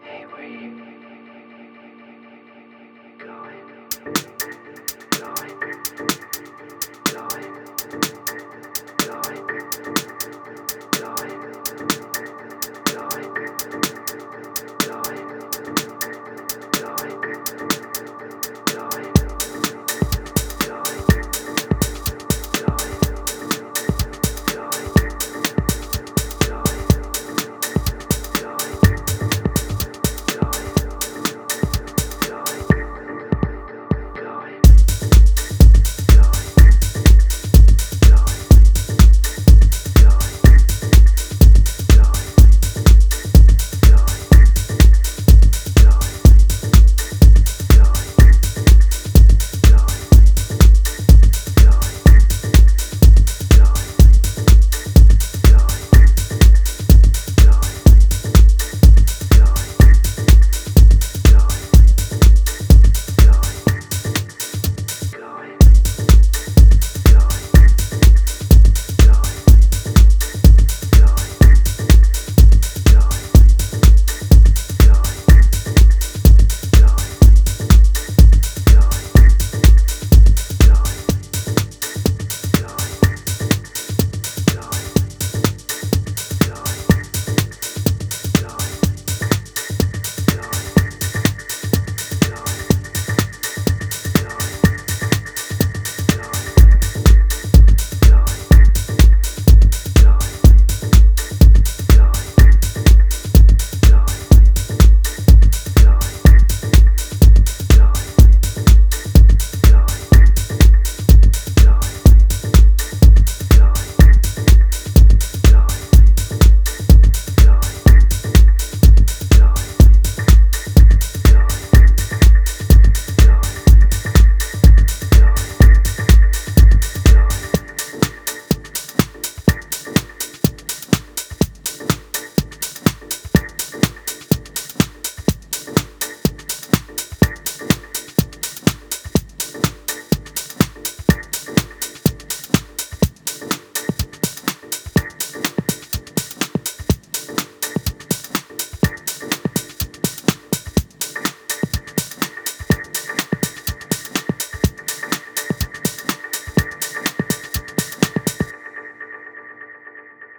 Hey, where you